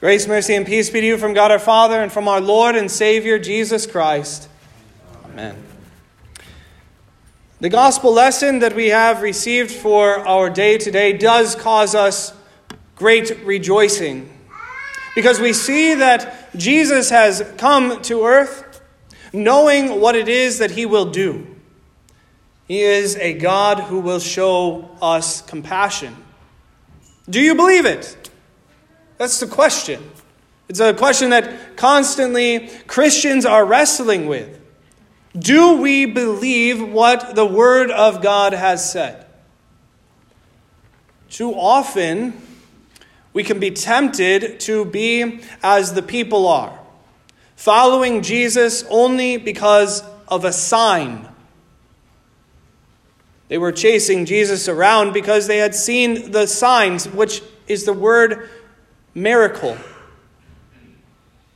Grace, mercy, and peace be to you from God our Father and from our Lord and Savior Jesus Christ. Amen. The gospel lesson that we have received for our day today does cause us great rejoicing because we see that Jesus has come to earth knowing what it is that he will do. He is a God who will show us compassion. Do you believe it? That's the question. It's a question that constantly Christians are wrestling with. Do we believe what the Word of God has said? Too often, we can be tempted to be as the people are, following Jesus only because of a sign. They were chasing Jesus around because they had seen the signs, which is the word miracle.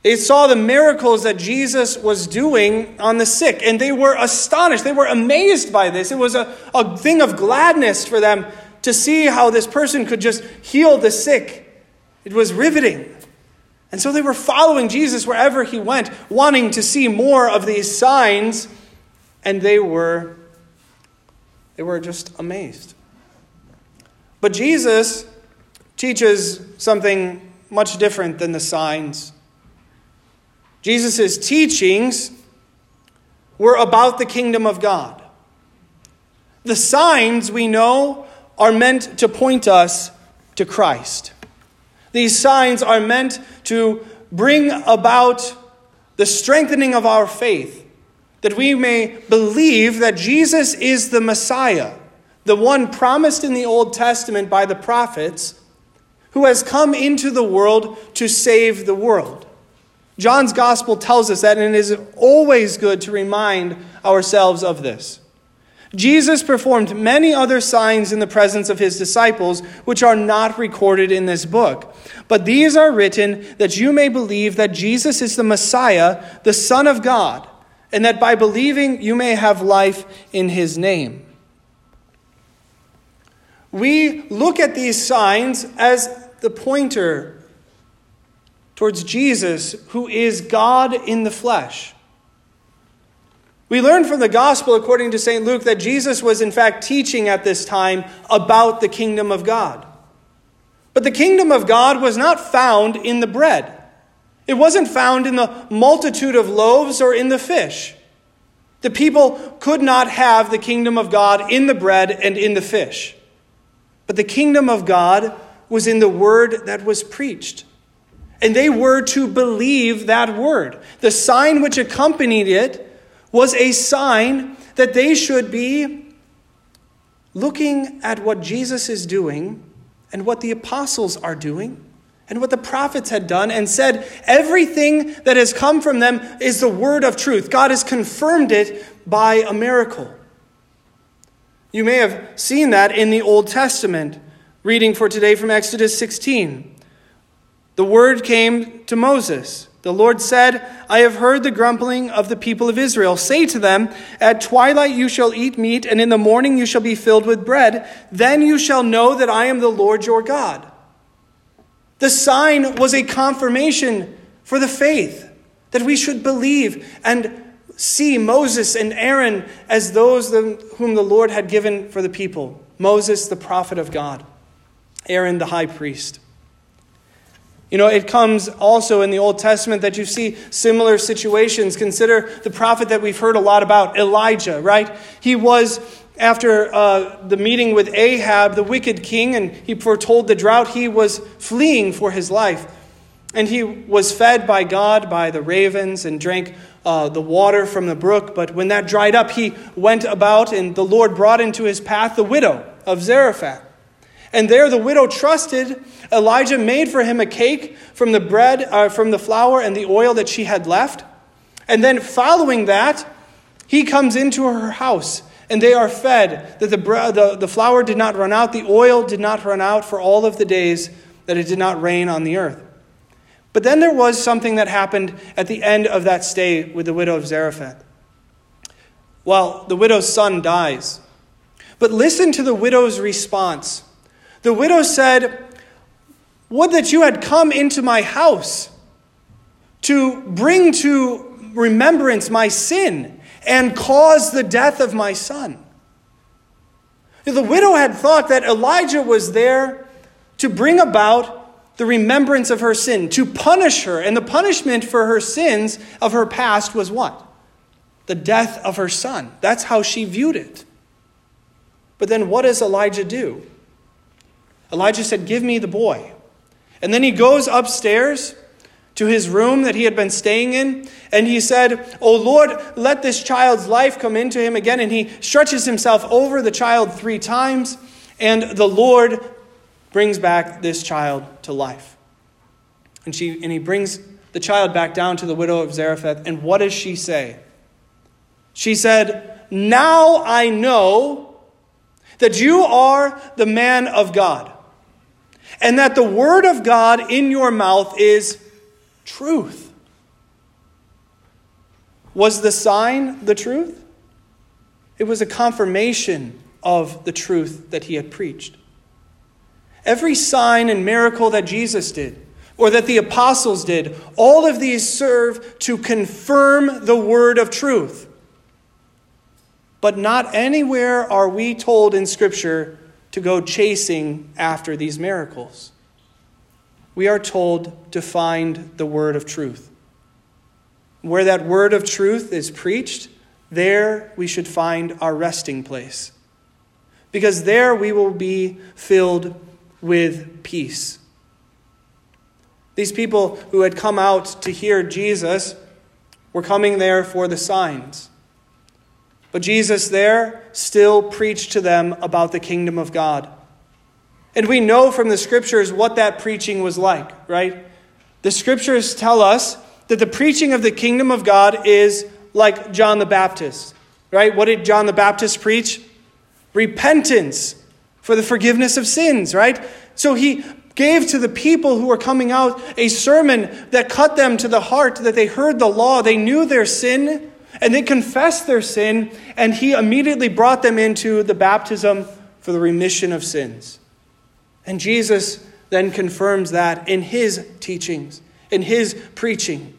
They saw the miracles that Jesus was doing on the sick, and they were astonished. They were amazed by this. It was a, a thing of gladness for them to see how this person could just heal the sick. It was riveting. And so they were following Jesus wherever he went, wanting to see more of these signs, and they were they were just amazed. But Jesus teaches something much different than the signs. Jesus' teachings were about the kingdom of God. The signs, we know, are meant to point us to Christ. These signs are meant to bring about the strengthening of our faith, that we may believe that Jesus is the Messiah, the one promised in the Old Testament by the prophets who has come into the world to save the world. John's gospel tells us that, and it is always good to remind ourselves of this. Jesus performed many other signs in the presence of his disciples, which are not recorded in this book. But these are written that you may believe that Jesus is the Messiah, the Son of God, and that by believing you may have life in his name. We look at these signs as the pointer towards Jesus, who is God in the flesh. We learn from the gospel, according to St. Luke, that Jesus was in fact teaching at this time about the kingdom of God. But the kingdom of God was not found in the bread, it wasn't found in the multitude of loaves or in the fish. The people could not have the kingdom of God in the bread and in the fish. But the kingdom of God was in the word that was preached. And they were to believe that word. The sign which accompanied it was a sign that they should be looking at what Jesus is doing and what the apostles are doing and what the prophets had done and said everything that has come from them is the word of truth. God has confirmed it by a miracle. You may have seen that in the Old Testament. Reading for today from Exodus 16. The word came to Moses. The Lord said, I have heard the grumbling of the people of Israel. Say to them, At twilight you shall eat meat, and in the morning you shall be filled with bread. Then you shall know that I am the Lord your God. The sign was a confirmation for the faith that we should believe and see Moses and Aaron as those whom the Lord had given for the people. Moses, the prophet of God. Aaron the high priest. You know, it comes also in the Old Testament that you see similar situations. Consider the prophet that we've heard a lot about, Elijah, right? He was, after uh, the meeting with Ahab, the wicked king, and he foretold the drought, he was fleeing for his life. And he was fed by God by the ravens and drank uh, the water from the brook. But when that dried up, he went about, and the Lord brought into his path the widow of Zarephath. And there the widow trusted. Elijah made for him a cake from the bread, uh, from the flour and the oil that she had left. And then following that, he comes into her house and they are fed. That the, the, the flour did not run out, the oil did not run out for all of the days that it did not rain on the earth. But then there was something that happened at the end of that stay with the widow of Zarephath. Well, the widow's son dies. But listen to the widow's response. The widow said, Would that you had come into my house to bring to remembrance my sin and cause the death of my son. The widow had thought that Elijah was there to bring about the remembrance of her sin, to punish her. And the punishment for her sins of her past was what? The death of her son. That's how she viewed it. But then what does Elijah do? Elijah said, Give me the boy. And then he goes upstairs to his room that he had been staying in, and he said, Oh Lord, let this child's life come into him again. And he stretches himself over the child three times, and the Lord brings back this child to life. And, she, and he brings the child back down to the widow of Zarephath, and what does she say? She said, Now I know that you are the man of God, and that the word of God in your mouth is truth. Was the sign the truth? It was a confirmation of the truth that he had preached. Every sign and miracle that Jesus did, or that the apostles did, all of these serve to confirm the word of truth. But not anywhere are we told in Scripture to go chasing after these miracles we are told to find the word of truth. Where that word of truth is preached, there we should find our resting place. Because there we will be filled with peace. These people who had come out to hear Jesus were coming there for the signs. But Jesus there still preached to them about the kingdom of God. And we know from the scriptures what that preaching was like, right? The scriptures tell us that the preaching of the kingdom of God is like John the Baptist, right? What did John the Baptist preach? Repentance for the forgiveness of sins, right? So he gave to the people who were coming out a sermon that cut them to the heart, that they heard the law, they knew their sin, and they confessed their sin, and he immediately brought them into the baptism for the remission of sins. And Jesus then confirms that in his teachings, in his preaching.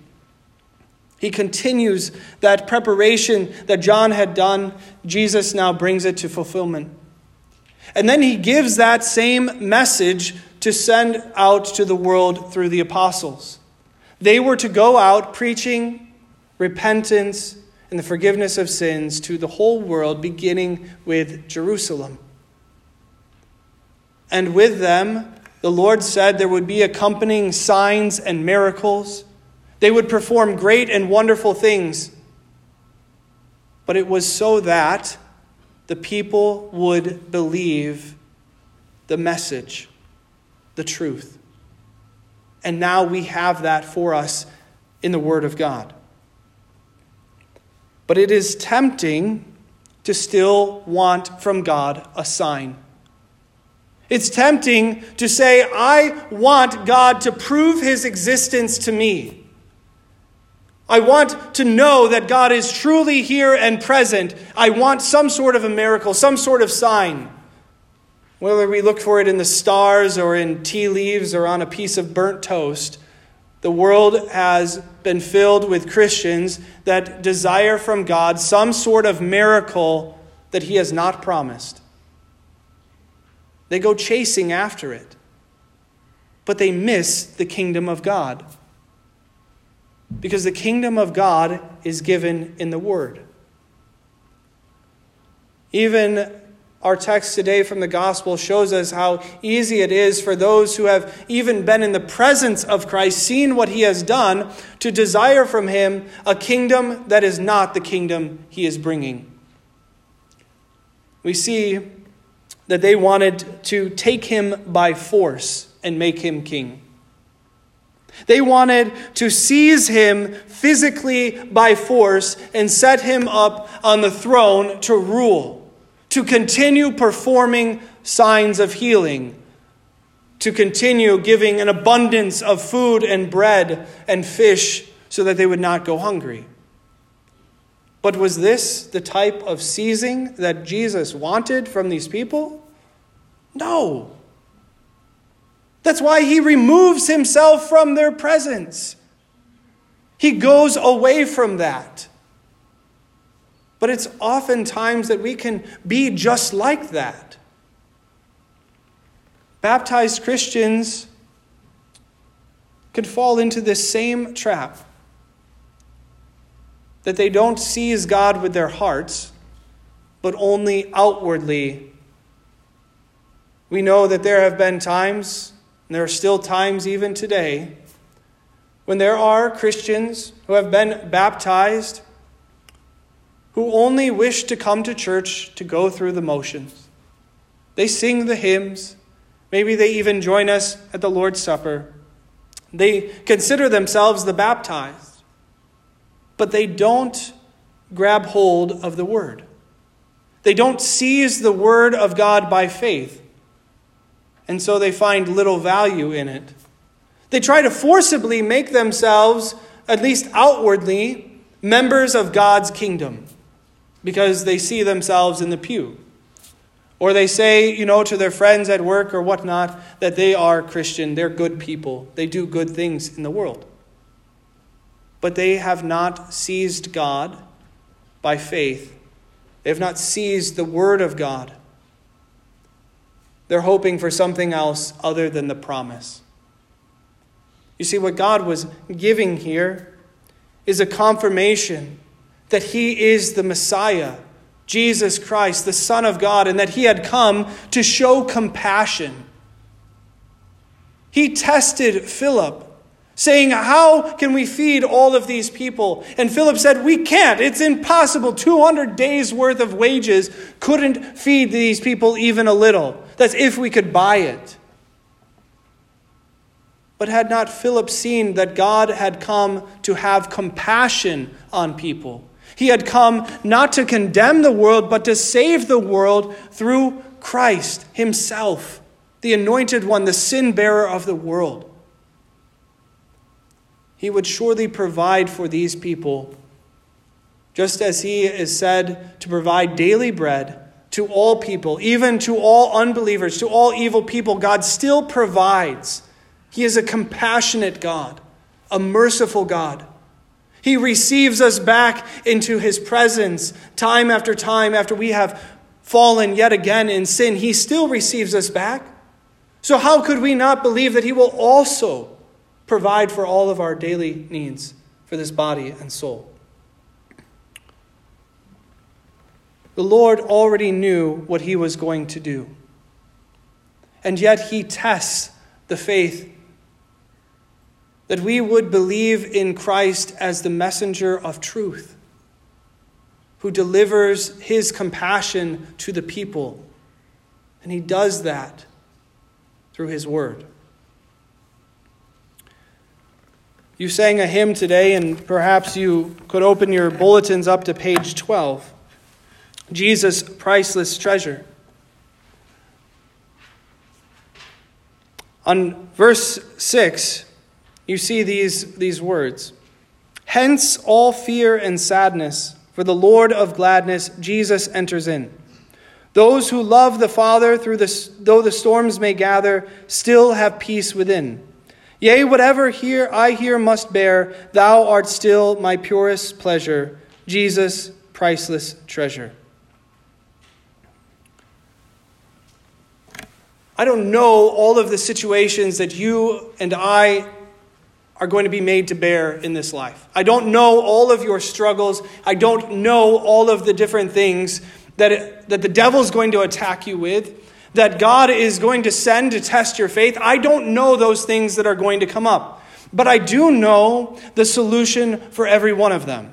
He continues that preparation that John had done, Jesus now brings it to fulfillment. And then he gives that same message to send out to the world through the apostles. They were to go out preaching repentance and the forgiveness of sins to the whole world, beginning with Jerusalem. And with them, the Lord said there would be accompanying signs and miracles. They would perform great and wonderful things. But it was so that the people would believe the message, the truth. And now we have that for us in the Word of God. But it is tempting to still want from God a sign. It's tempting to say, I want God to prove his existence to me. I want to know that God is truly here and present. I want some sort of a miracle, some sort of sign. Whether we look for it in the stars or in tea leaves or on a piece of burnt toast, the world has been filled with Christians that desire from God some sort of miracle that He has not promised. They go chasing after it, but they miss the kingdom of God. Because the kingdom of God is given in the Word. Even our text today from the gospel shows us how easy it is for those who have even been in the presence of Christ, seen what he has done, to desire from him a kingdom that is not the kingdom he is bringing. We see that they wanted to take him by force and make him king. They wanted to seize him physically by force and set him up on the throne to rule, to continue performing signs of healing, to continue giving an abundance of food and bread and fish so that they would not go hungry. But was this the type of seizing that Jesus wanted from these people? No. That's why he removes himself from their presence. He goes away from that. But it's oftentimes that we can be just like that. Baptized Christians could fall into this same trap that they don't seize God with their hearts, but only outwardly. We know that there have been times, and there are still times even today, when there are Christians who have been baptized who only wish to come to church to go through the motions. They sing the hymns. Maybe they even join us at the Lord's Supper. They consider themselves the baptized, but they don't grab hold of the Word. They don't seize the Word of God by faith, and so they find little value in it. They try to forcibly make themselves, at least outwardly, members of God's kingdom because they see themselves in the pew. Or they say, you know, to their friends at work or whatnot, that they are Christian, they're good people, they do good things in the world. But they have not seized God by faith, they have not seized the Word of God. They're hoping for something else other than the promise. You see, what God was giving here is a confirmation that he is the Messiah, Jesus Christ, the Son of God, and that he had come to show compassion. He tested Philip, saying, How can we feed all of these people? And Philip said, We can't. It's impossible. 200 days' worth of wages couldn't feed these people even a little. That's if we could buy it. But had not Philip seen that God had come to have compassion on people? He had come not to condemn the world, but to save the world through Christ Himself, the anointed one, the sin bearer of the world. He would surely provide for these people, just as He is said to provide daily bread to all people, even to all unbelievers, to all evil people. God still provides. He is a compassionate God, a merciful God. He receives us back into his presence time after time after we have fallen yet again in sin. He still receives us back. So, how could we not believe that he will also provide for all of our daily needs for this body and soul? The Lord already knew what he was going to do. And yet he tests the faith that we would believe in Christ as the messenger of truth, who delivers his compassion to the people. And he does that through his word. You sang a hymn today, and perhaps you could open your bulletins up to page 12 Jesus, priceless treasure. On verse 6, you see these, these words Hence all fear and sadness, for the Lord of gladness, Jesus, enters in. Those who love the Father, through the, though the storms may gather, still have peace within. Yea, whatever here I here must bear, thou art still my purest pleasure, Jesus, priceless treasure. I don't know all of the situations that you and I are going to be made to bear in this life. I don't know all of your struggles. I don't know all of the different things that, it, that the devil's going to attack you with, that God is going to send to test your faith. I don't know those things that are going to come up. But I do know the solution for every one of them.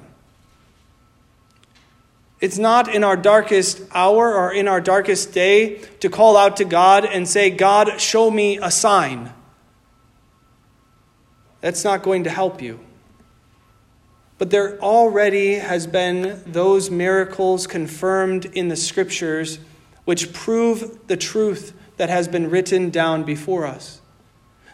It's not in our darkest hour or in our darkest day to call out to God and say, God, show me a sign that's not going to help you. But there already has been those miracles confirmed in the scriptures which prove the truth that has been written down before us.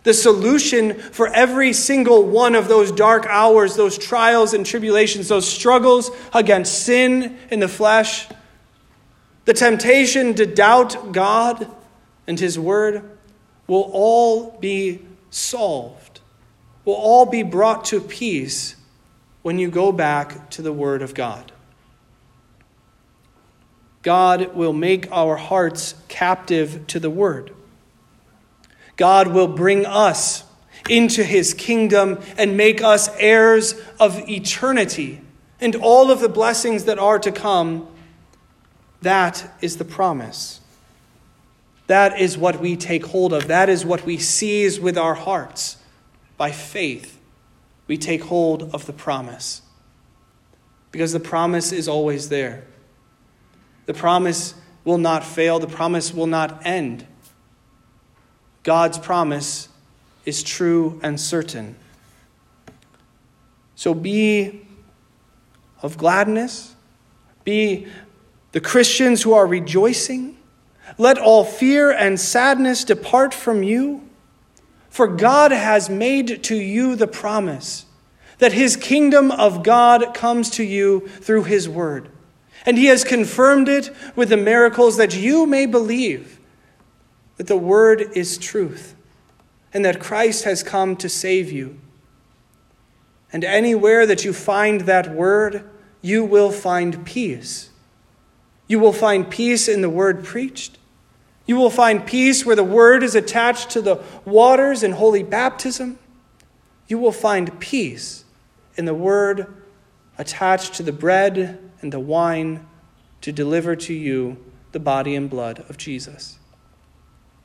The solution for every single one of those dark hours, those trials and tribulations, those struggles against sin in the flesh, the temptation to doubt God and His Word, will all be solved, will all be brought to peace when you go back to the Word of God. God will make our hearts captive to the Word. God will bring us into His kingdom and make us heirs of eternity and all of the blessings that are to come. That is the promise. That is what we take hold of. That is what we seize with our hearts. By faith, we take hold of the promise. Because the promise is always there. The promise will not fail, the promise will not end. God's promise is true and certain. So be of gladness, be the Christians who are rejoicing. Let all fear and sadness depart from you, for God has made to you the promise that his kingdom of God comes to you through his word. And he has confirmed it with the miracles that you may believe that the word is truth and that Christ has come to save you. And anywhere that you find that word, you will find peace. You will find peace in the word preached. You will find peace where the word is attached to the waters in holy baptism. You will find peace in the word attached to the bread and the wine to deliver to you the body and blood of Jesus.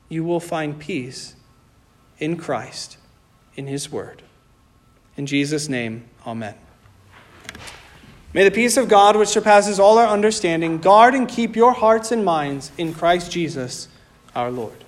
You will find peace in Christ, in His Word. In Jesus' name, Amen. May the peace of God, which surpasses all our understanding, guard and keep your hearts and minds in Christ Jesus our Lord.